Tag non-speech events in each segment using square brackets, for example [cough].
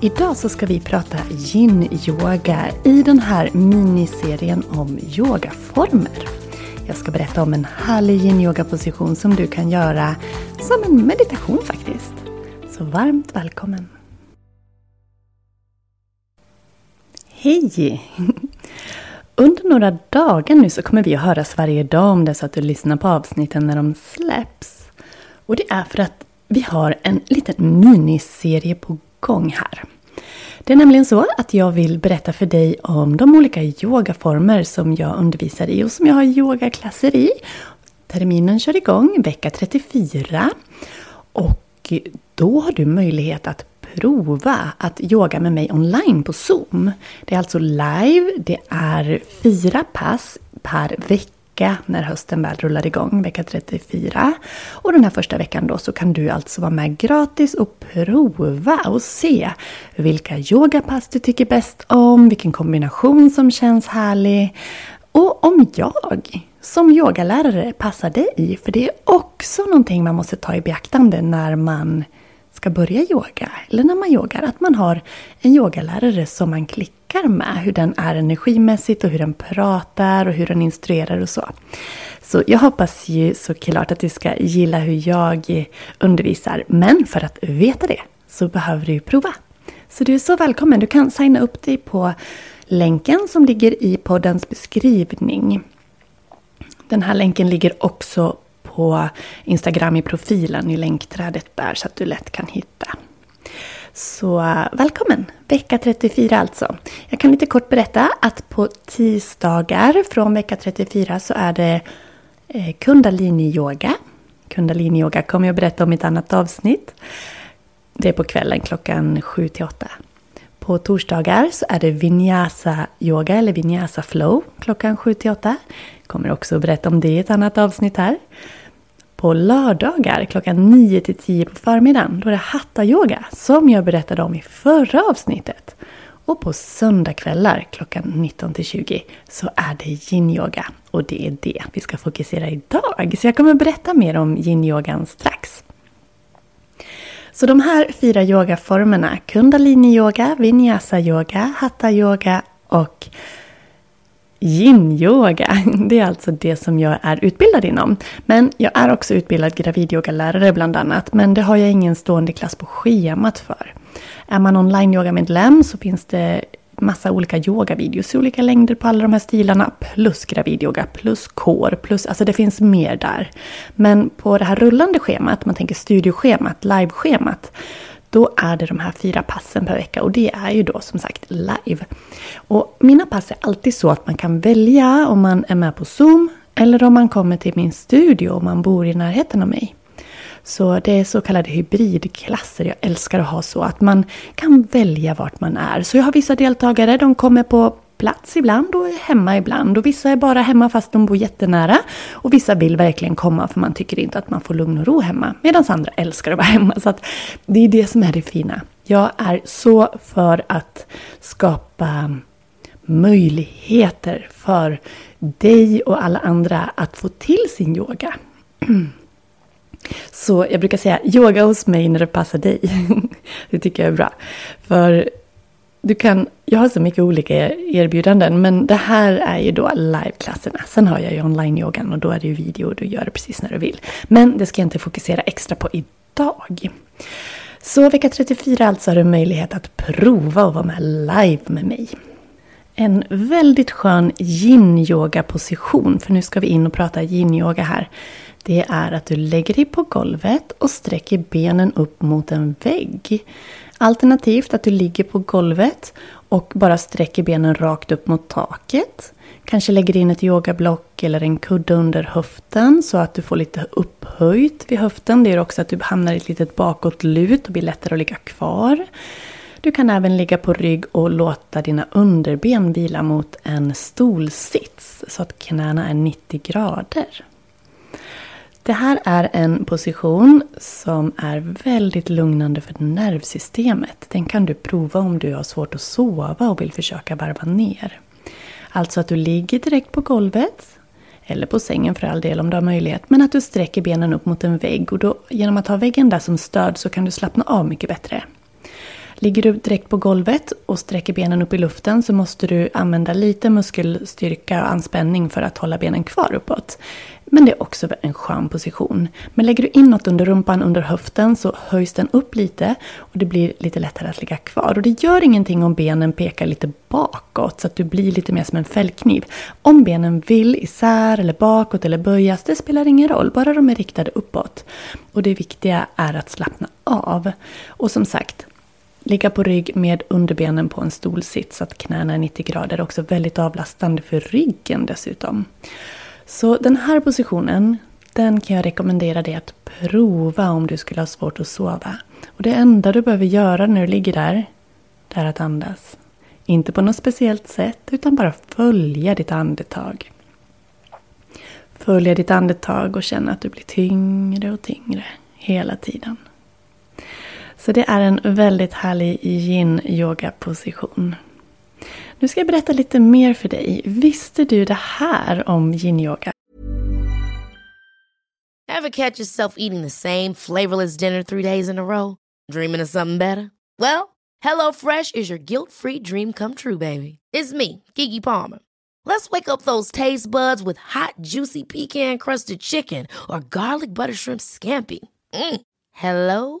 Idag så ska vi prata yin-yoga i den här miniserien om yogaformer. Jag ska berätta om en härlig yin-yoga-position som du kan göra som en meditation faktiskt. Så varmt välkommen! Hej! [laughs] Under några dagar nu så kommer vi att höras varje dag om det så att du lyssnar på avsnitten när de släpps. Och det är för att vi har en liten miniserie på gång här. Det är nämligen så att jag vill berätta för dig om de olika yogaformer som jag undervisar i och som jag har yogaklasser i. Terminen kör igång vecka 34 och då har du möjlighet att prova att yoga med mig online på Zoom. Det är alltså live, det är fyra pass per vecka vecka när hösten väl rullar igång, vecka 34. Och den här första veckan då så kan du alltså vara med gratis och prova och se vilka yogapass du tycker bäst om, vilken kombination som känns härlig. Och om jag som yogalärare passar dig, för det är också någonting man måste ta i beaktande när man ska börja yoga, eller när man yogar, att man har en yogalärare som man klickar med. Hur den är energimässigt och hur den pratar och hur den instruerar och så. Så jag hoppas ju såklart att du ska gilla hur jag undervisar. Men för att veta det så behöver du prova. Så du är så välkommen. Du kan signa upp dig på länken som ligger i poddens beskrivning. Den här länken ligger också på Instagram i profilen i länkträdet där så att du lätt kan hitta. Så välkommen! Vecka 34 alltså. Jag kan lite kort berätta att på tisdagar från vecka 34 så är det Kundaliniyoga. kundalini-yoga. Kundalini-yoga kommer jag berätta om i ett annat avsnitt. Det är på kvällen klockan 7 till 8. På torsdagar så är det vinyasa-yoga eller vinyasa-flow klockan 7 till 8. Kommer också berätta om det i ett annat avsnitt här. På lördagar klockan 9 till 10 på förmiddagen då är det hatta-yoga som jag berättade om i förra avsnittet. Och på söndagkvällar klockan 19 till 20 så är det yin-yoga. Och det är det vi ska fokusera idag. Så jag kommer berätta mer om yin-yogan strax. Så de här fyra yogaformerna, kundalini-yoga, vinyasa-yoga, hatta-yoga och Yin-yoga, det är alltså det som jag är utbildad inom. Men jag är också utbildad gravidyogalärare bland annat, men det har jag ingen stående klass på schemat för. Är man online-yogamedlem så finns det massa olika yogavideos i olika längder på alla de här stilarna. Plus gravidyoga, plus core, plus alltså det finns mer där. Men på det här rullande schemat, man tänker studioschemat, liveschemat, då är det de här fyra passen per vecka och det är ju då som sagt live. Och mina pass är alltid så att man kan välja om man är med på Zoom eller om man kommer till min studio om man bor i närheten av mig. Så det är så kallade hybridklasser. Jag älskar att ha så att man kan välja vart man är. Så jag har vissa deltagare, de kommer på plats ibland och är hemma ibland. Och vissa är bara hemma fast de bor jättenära. Och vissa vill verkligen komma för man tycker inte att man får lugn och ro hemma. Medan andra älskar att vara hemma. Så att det är det som är det fina. Jag är så för att skapa möjligheter för dig och alla andra att få till sin yoga. Så jag brukar säga yoga hos mig när det passar dig. [laughs] det tycker jag är bra. För du kan, jag har så mycket olika erbjudanden men det här är ju då liveklasserna. Sen har jag ju online-yogan och då är det ju video och du gör det precis när du vill. Men det ska jag inte fokusera extra på idag. Så vecka 34 alltså har du möjlighet att prova att vara med live med mig. En väldigt skön yin-yoga-position, för nu ska vi in och prata yin-yoga här. Det är att du lägger dig på golvet och sträcker benen upp mot en vägg. Alternativt att du ligger på golvet och bara sträcker benen rakt upp mot taket. Kanske lägger in ett yogablock eller en kudde under höften så att du får lite upphöjt vid höften. Det gör också att du hamnar i ett litet bakåtlut och blir lättare att ligga kvar. Du kan även ligga på rygg och låta dina underben vila mot en stolsits så att knäna är 90 grader. Det här är en position som är väldigt lugnande för nervsystemet. Den kan du prova om du har svårt att sova och vill försöka varva ner. Alltså att du ligger direkt på golvet, eller på sängen för all del om du har möjlighet, men att du sträcker benen upp mot en vägg och då, genom att ha väggen där som stöd så kan du slappna av mycket bättre. Ligger du direkt på golvet och sträcker benen upp i luften så måste du använda lite muskelstyrka och anspänning för att hålla benen kvar uppåt. Men det är också en skön position. Men lägger du in något under rumpan, under höften, så höjs den upp lite och det blir lite lättare att ligga kvar. Och det gör ingenting om benen pekar lite bakåt så att du blir lite mer som en fällkniv. Om benen vill isär eller bakåt eller böjas, det spelar ingen roll, bara de är riktade uppåt. Och det viktiga är att slappna av. Och som sagt, Ligga på rygg med underbenen på en stolsits så att knäna är 90 grader. Också väldigt avlastande för ryggen dessutom. Så den här positionen, den kan jag rekommendera dig att prova om du skulle ha svårt att sova. Och det enda du behöver göra när du ligger där, det är att andas. Inte på något speciellt sätt, utan bara följa ditt andetag. Följa ditt andetag och känna att du blir tyngre och tyngre hela tiden. Så det är en väldigt härlig yin-yoga-position. Nu ska jag berätta lite mer för dig. Visste du det här om yin-yoga? Have catch yourself eating the same flavorless dinner three days in a row? Dreaming of something better? Well, hello fresh is your guilt free dream come true baby. It's me, Gigi Palmer. Let's wake up those taste buds with hot juicy pecan crusted chicken or garlic butter shrimp scampi. Mm. Hello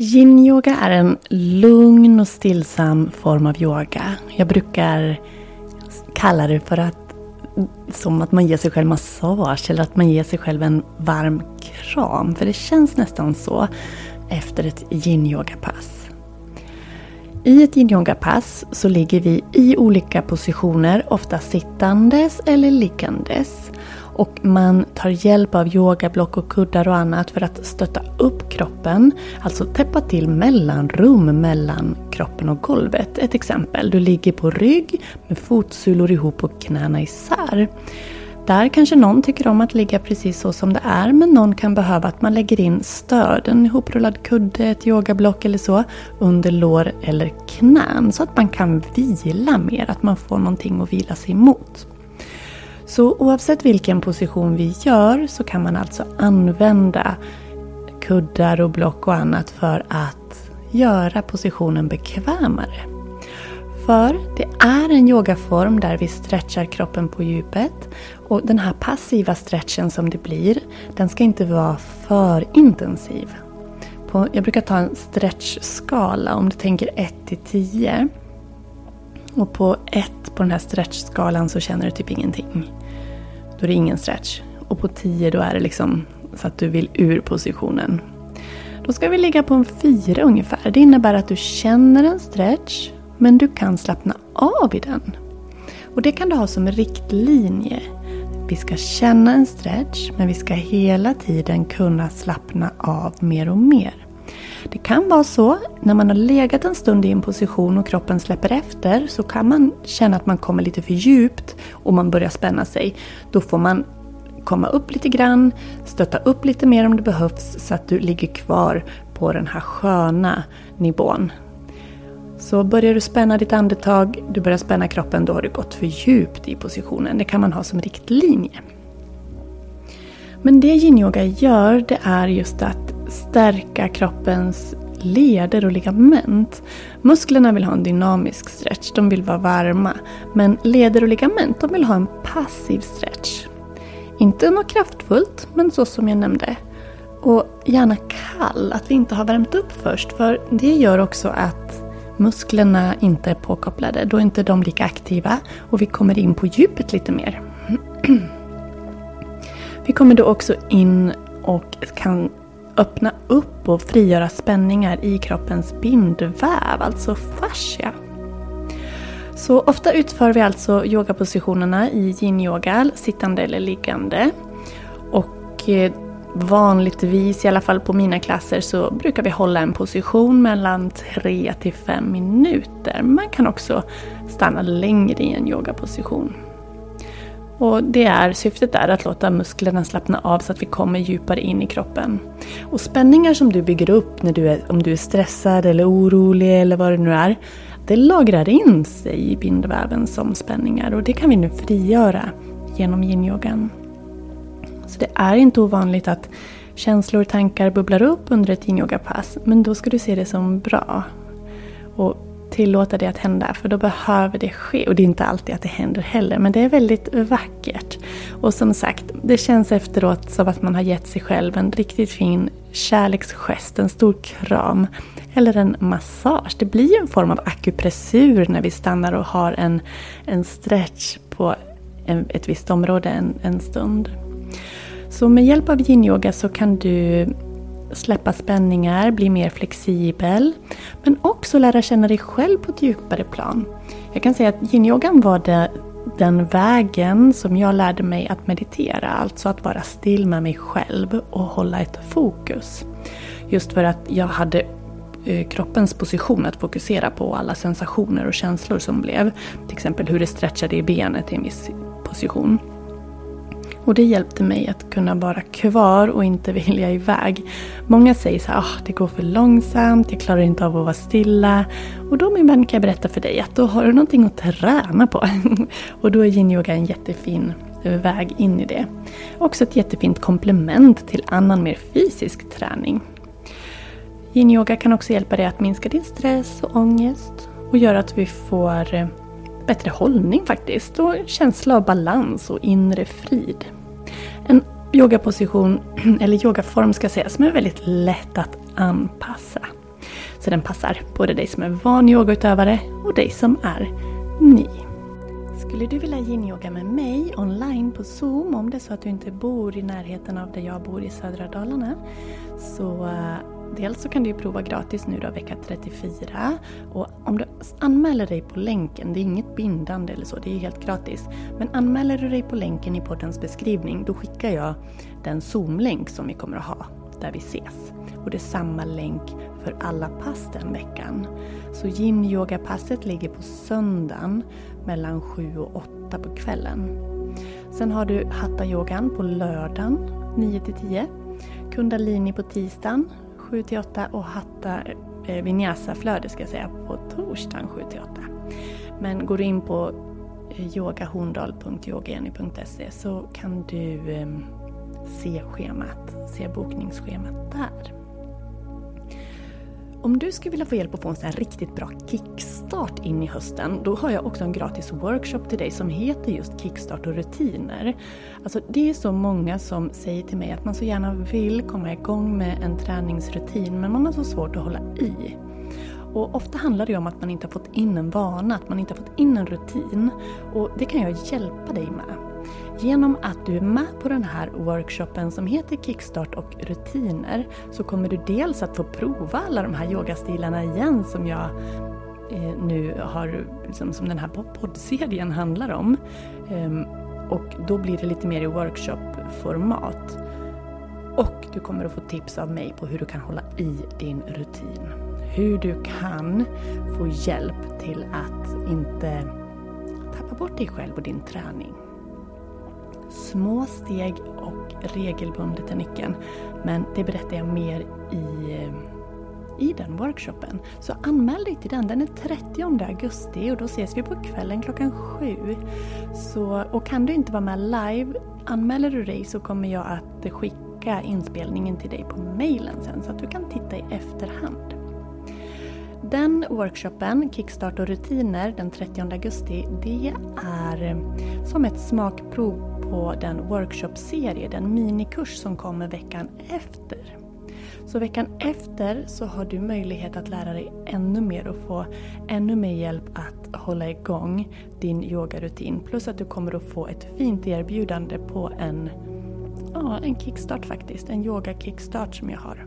Yin-yoga är en lugn och stillsam form av yoga. Jag brukar kalla det för att som att man ger sig själv massage eller att man ger sig själv en varm kram. För det känns nästan så efter ett yin-yoga-pass. I ett yin-yoga-pass så ligger vi i olika positioner, ofta sittandes eller liggandes. Och man tar hjälp av yogablock och kuddar och annat för att stötta upp kroppen. Alltså täppa till mellanrum mellan kroppen och golvet. Ett exempel, du ligger på rygg med fotsulor ihop och knäna isär. Där kanske någon tycker om att ligga precis så som det är men någon kan behöva att man lägger in stöd, en ihoprullad kudde, ett yogablock eller så under lår eller knän så att man kan vila mer, att man får någonting att vila sig mot. Så oavsett vilken position vi gör så kan man alltså använda kuddar och block och annat för att göra positionen bekvämare. För det är en yogaform där vi stretchar kroppen på djupet. Och den här passiva stretchen som det blir, den ska inte vara för intensiv. På, jag brukar ta en stretchskala, om du tänker 1 till 10. Och på 1 på den här stretchskalan så känner du typ ingenting. Då är det ingen stretch. Och på 10 då är det liksom så att du vill ur positionen. Då ska vi ligga på en 4 ungefär. Det innebär att du känner en stretch men du kan slappna av i den. Och det kan du ha som riktlinje. vi ska känna en stretch men vi ska hela tiden kunna slappna av mer och mer. Det kan vara så när man har legat en stund i en position och kroppen släpper efter så kan man känna att man kommer lite för djupt och man börjar spänna sig. Då får man komma upp lite grann, stötta upp lite mer om det behövs så att du ligger kvar på den här sköna nivån. Så börjar du spänna ditt andetag, du börjar spänna kroppen, då har du gått för djupt i positionen. Det kan man ha som riktlinje. Men det yin-yoga gör, det är just att stärka kroppens leder och ligament. Musklerna vill ha en dynamisk stretch, de vill vara varma. Men leder och ligament, de vill ha en passiv stretch. Inte något kraftfullt, men så som jag nämnde. Och gärna kall, att vi inte har värmt upp först. För det gör också att musklerna inte är påkopplade. Då är inte de lika aktiva och vi kommer in på djupet lite mer. [clears throat] Vi kommer då också in och kan öppna upp och frigöra spänningar i kroppens bindväv, alltså fascia. Så ofta utför vi alltså yogapositionerna i yin-yoga, sittande eller liggande. Och eh, vanligtvis, i alla fall på mina klasser, så brukar vi hålla en position mellan 3 till 5 minuter. Man kan också stanna längre i en yogaposition. Och det är, syftet är att låta musklerna slappna av så att vi kommer djupare in i kroppen. Och spänningar som du bygger upp när du är, om du är stressad eller orolig eller vad det nu är, det lagrar in sig i bindväven som spänningar och det kan vi nu frigöra genom yin-yogan. Så det är inte ovanligt att känslor och tankar bubblar upp under ett yin-yoga-pass, men då ska du se det som bra. Och tillåta det att hända, för då behöver det ske. Och det är inte alltid att det händer heller, men det är väldigt vackert. Och som sagt, det känns efteråt som att man har gett sig själv en riktigt fin kärleksgest, en stor kram. Eller en massage. Det blir en form av akupressur när vi stannar och har en, en stretch på en, ett visst område en, en stund. Så med hjälp av yin-yoga så kan du släppa spänningar, bli mer flexibel. Men också lära känna dig själv på ett djupare plan. Jag kan säga att yinyogan var det, den vägen som jag lärde mig att meditera. Alltså att vara still med mig själv och hålla ett fokus. Just för att jag hade eh, kroppens position att fokusera på alla sensationer och känslor som blev. Till exempel hur det stretchade i benet i en viss position. Och det hjälpte mig att kunna vara kvar och inte [laughs] vilja iväg. Många säger så här, oh, det går för långsamt, jag klarar inte av att vara stilla. Och då min vän kan jag berätta för dig att då har du någonting att träna på. [laughs] och då är yin-yoga en jättefin väg in i det. Också ett jättefint komplement till annan mer fysisk träning. Yin-yoga kan också hjälpa dig att minska din stress och ångest och göra att vi får eh, bättre hållning faktiskt och känsla av balans och inre frid. En yogaposition, [clears throat] eller yogaform ska jag säga, som är väldigt lätt att anpassa. Så den passar både dig som är van yogautövare och dig som är ny. Skulle du vilja yin-yoga med mig online på Zoom om det är så att du inte bor i närheten av där jag bor i södra Dalarna så eh, Dels så kan du prova gratis nu då vecka 34 och om du anmäler dig på länken, det är inget bindande eller så, det är helt gratis. Men anmäler du dig på länken i poddens beskrivning då skickar jag den Zoom-länk som vi kommer att ha där vi ses. Och det är samma länk för alla pass den veckan. Så yin-yoga-passet ligger på söndagen mellan 7 och 8 på kvällen. Sen har du hatta-yogan på lördagen 9 till 10. Kundalini på tisdagen 7 till 8 och Hatta eh, Vinyasa-flöde ska jag säga på torsdagen 7 till 8. Men går du in på eh, så kan du eh, se schemat, se bokningsschemat där. Om du skulle vilja få hjälp att få en sån riktigt bra kickstart in i hösten, då har jag också en gratis workshop till dig som heter just Kickstart och rutiner. Alltså det är så många som säger till mig att man så gärna vill komma igång med en träningsrutin, men man har så svårt att hålla i. Och ofta handlar det om att man inte har fått in en vana, att man inte har fått in en rutin. Och det kan jag hjälpa dig med. Genom att du är med på den här workshopen som heter Kickstart och rutiner så kommer du dels att få prova alla de här yogastilarna igen som jag eh, nu har, liksom, som den här poddserien handlar om. Ehm, och då blir det lite mer i workshopformat Och du kommer att få tips av mig på hur du kan hålla i din rutin. Hur du kan få hjälp till att inte tappa bort dig själv och din träning. Små steg och regelbundet är nyckeln. Men det berättar jag mer i, eh, i den workshopen. Så anmäl dig till den. Den är 30 augusti och då ses vi på kvällen klockan sju. Så, och kan du inte vara med live, anmäler du dig så kommer jag att skicka inspelningen till dig på mailen sen så att du kan titta i efterhand. Den workshopen, Kickstart och rutiner, den 30 augusti, det är eh, som ett smakprov på den workshopserie, den minikurs som kommer veckan efter. Så veckan efter så har du möjlighet att lära dig ännu mer och få ännu mer hjälp att hålla igång din yogarutin. Plus att du kommer att få ett fint erbjudande på en, ja, en kickstart faktiskt. En yoga-kickstart som jag har.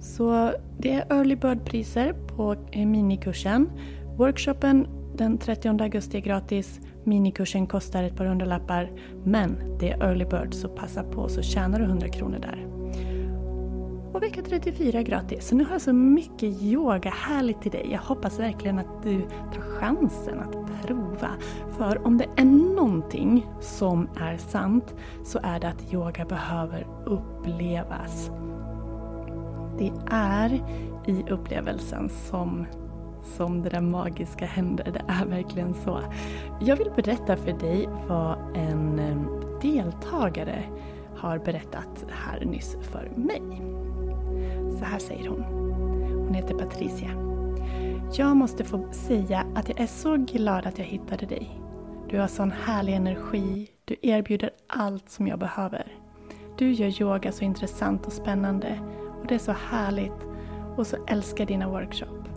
Så det är early bird-priser på eh, minikursen. Workshopen den 30 augusti är gratis. Minikursen kostar ett par hundralappar. Men det är early bird så passa på så tjänar du 100 kronor där. Och vecka 34 är gratis. Så nu har jag så mycket yoga härligt till dig. Jag hoppas verkligen att du tar chansen att prova. För om det är någonting som är sant så är det att yoga behöver upplevas. Det är i upplevelsen som, som det där magiska händer. Det är verkligen så. Jag vill berätta för dig vad en eh, deltagare har berättat här nyss för mig. Så här säger hon. Hon heter Patricia. Jag måste få säga att jag är så glad att jag hittade dig. Du har sån härlig energi. Du erbjuder allt som jag behöver. Du gör yoga så intressant och spännande och det är så härligt och så älskar dina workshop.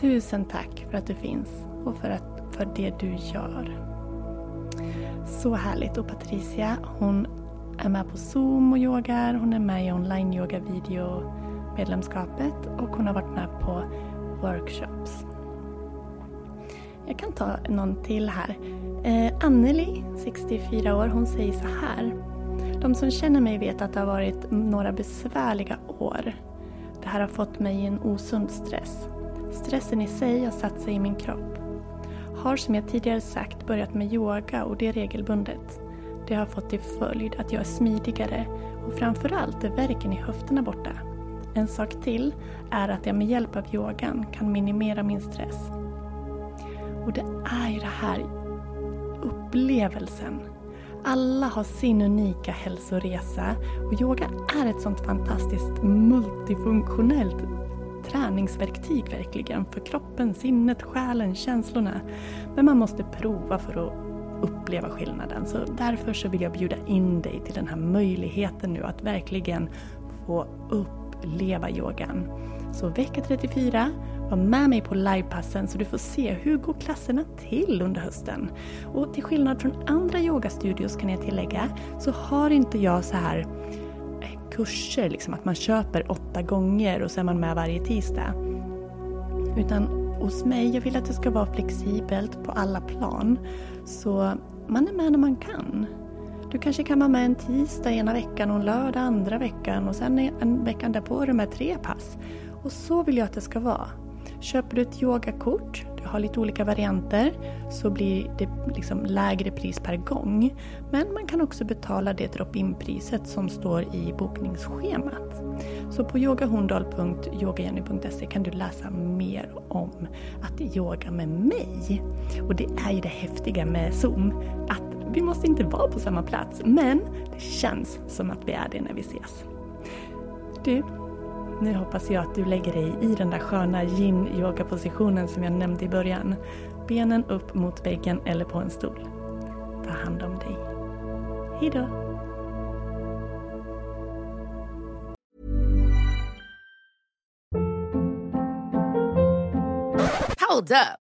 Tusen tack för att du finns och för, att, för det du gör. Så härligt. Och Patricia hon är med på Zoom och yogar. Hon är med i online yoga video medlemskapet och hon har varit med på workshops. Jag kan ta någon till här. Eh, Anneli, 64 år, hon säger så här. De som känner mig vet att det har varit några besvärliga år. Det här har fått mig i en osund stress. Stressen i sig har satt sig i min kropp. Har som jag tidigare sagt börjat med yoga och det regelbundet. Det har fått till följd att jag är smidigare och framförallt är värken i höfterna borta. En sak till är att jag med hjälp av yogan kan minimera min stress. Och det är ju det här upplevelsen alla har sin unika hälsoresa och yoga är ett sånt fantastiskt multifunktionellt träningsverktyg verkligen för kroppen, sinnet, själen, känslorna. Men man måste prova för att uppleva skillnaden. Så därför så vill jag bjuda in dig till den här möjligheten nu att verkligen få uppleva yogan. Så vecka 34 var med mig på livepassen så du får se hur går klasserna till under hösten. Och till skillnad från andra yogastudios kan jag tillägga så har inte jag så här kurser, liksom att man köper åtta gånger och så är man med varje tisdag. Utan hos mig, jag vill att det ska vara flexibelt på alla plan. Så man är med när man kan. Du kanske kan vara med en tisdag ena veckan och en lördag andra veckan och sen en veckan därpå är du med tre pass. Och så vill jag att det ska vara. Köper du ett yogakort, har lite olika varianter, så blir det liksom lägre pris per gång. Men man kan också betala det drop-in-priset som står i bokningsschemat. Så på yogahorndal.yogajenny.se kan du läsa mer om att yoga med mig. Och det är ju det häftiga med Zoom, att vi måste inte vara på samma plats, men det känns som att vi är det när vi ses. Du, nu hoppas jag att du lägger dig i den där sköna yin-yoga-positionen som jag nämnde i början. Benen upp mot väggen eller på en stol. Ta hand om dig. Hejdå! Hold up.